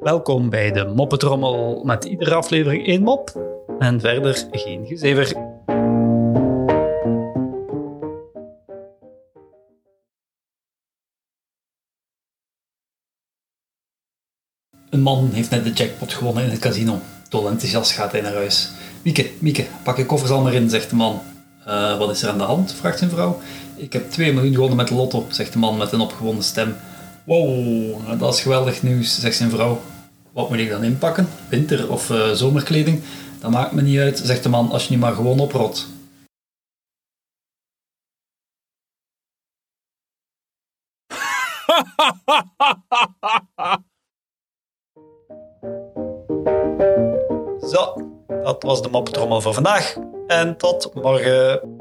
Welkom bij de Moppetrommel met iedere aflevering één mop en verder geen gezever. Een man heeft net de jackpot gewonnen in het casino. Dol enthousiast gaat hij naar huis. Mieke, Mieke, pak je koffers al maar in, zegt de man. "Eh, wat is er aan de hand? vraagt zijn vrouw. Ik heb 2 miljoen gewonnen met de lotto, zegt de man met een opgewonden stem. Wow, dat is geweldig nieuws, zegt zijn vrouw. Wat moet ik dan inpakken? Winter- of eh, zomerkleding? Dat maakt me niet uit, zegt de man, als je niet maar gewoon oprot. Zo, dat was de moppetrommel voor vandaag. En tot morgen.